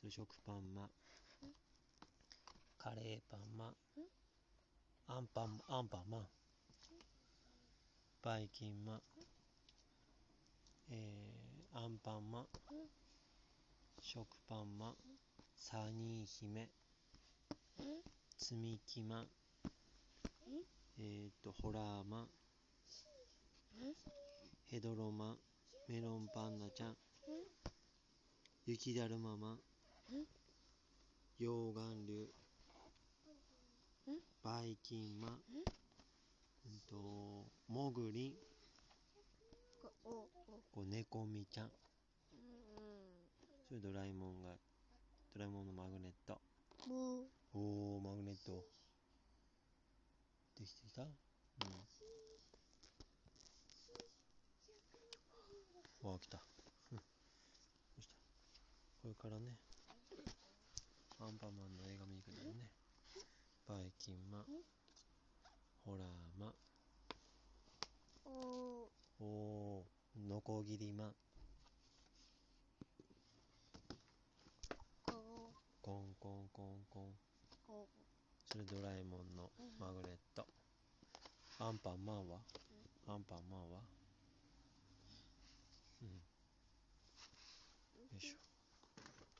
それ食パンマカレーパンマアンパンアンパンマンバイキンマンえー、アンパンマ食パンマサニー姫積み木マンえーとホラーマンヘドロマンメロンパンナちゃん雪だるまマン溶岩流。バイキンマンうんとモグリンこう猫みちゃん。うんそれドラえもんがドラえもんのマグネット。むおーマグネット。できてきた？うん。わあ来た？これからねアンパンマンの映画見に行くんだよね。バイキンマ。ンホラーマ。ンおおー。ノコギリマ。ンこコンコンコンコン。こそれドラえもんのマグネット。アンパンマンは？アンパンマンは？